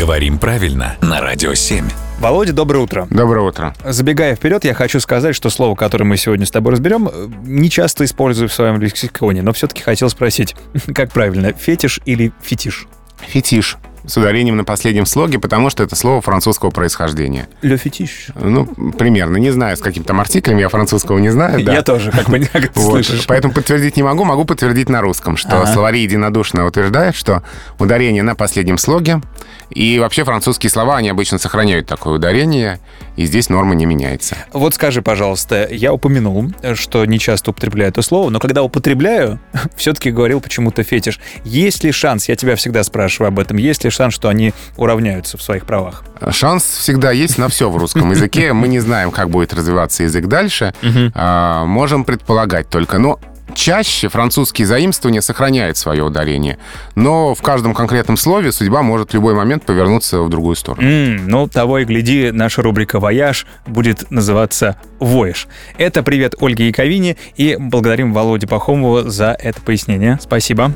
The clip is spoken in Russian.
Говорим правильно на Радио 7. Володя, доброе утро. Доброе утро. Забегая вперед, я хочу сказать, что слово, которое мы сегодня с тобой разберем, не часто использую в своем лексиконе, но все-таки хотел спросить, как правильно, фетиш или фетиш? Фетиш с ударением на последнем слоге, потому что это слово французского происхождения. Ле фетиш. Ну, примерно. Не знаю, с каким там артиклем, я французского не знаю. Да. Я тоже, как бы, как ты Вот, слышишь. Поэтому подтвердить не могу, могу подтвердить на русском, что Ага. словари единодушно утверждают, что ударение на последнем слоге, и вообще французские слова, они обычно сохраняют такое ударение, и здесь норма не меняется. Вот скажи, пожалуйста, я упомянул, что не часто употребляю это слово, но когда употребляю, все-таки говорил почему-то фетиш. Есть ли шанс, я тебя всегда спрашиваю об этом, есть ли шанс, что они уравняются в своих правах? Шанс всегда есть на все в русском языке. Мы не знаем, как будет развиваться язык дальше. А, Можем предполагать только. Но чаще французские заимствования сохраняют свое ударение. Но в каждом конкретном слове судьба может в любой момент повернуться в другую сторону. М, ну, того и гляди, наша рубрика «Вояж» будет называться «Вояж». Это привет Ольге Яковине и благодарим Володе Пахомову за это пояснение. Спасибо.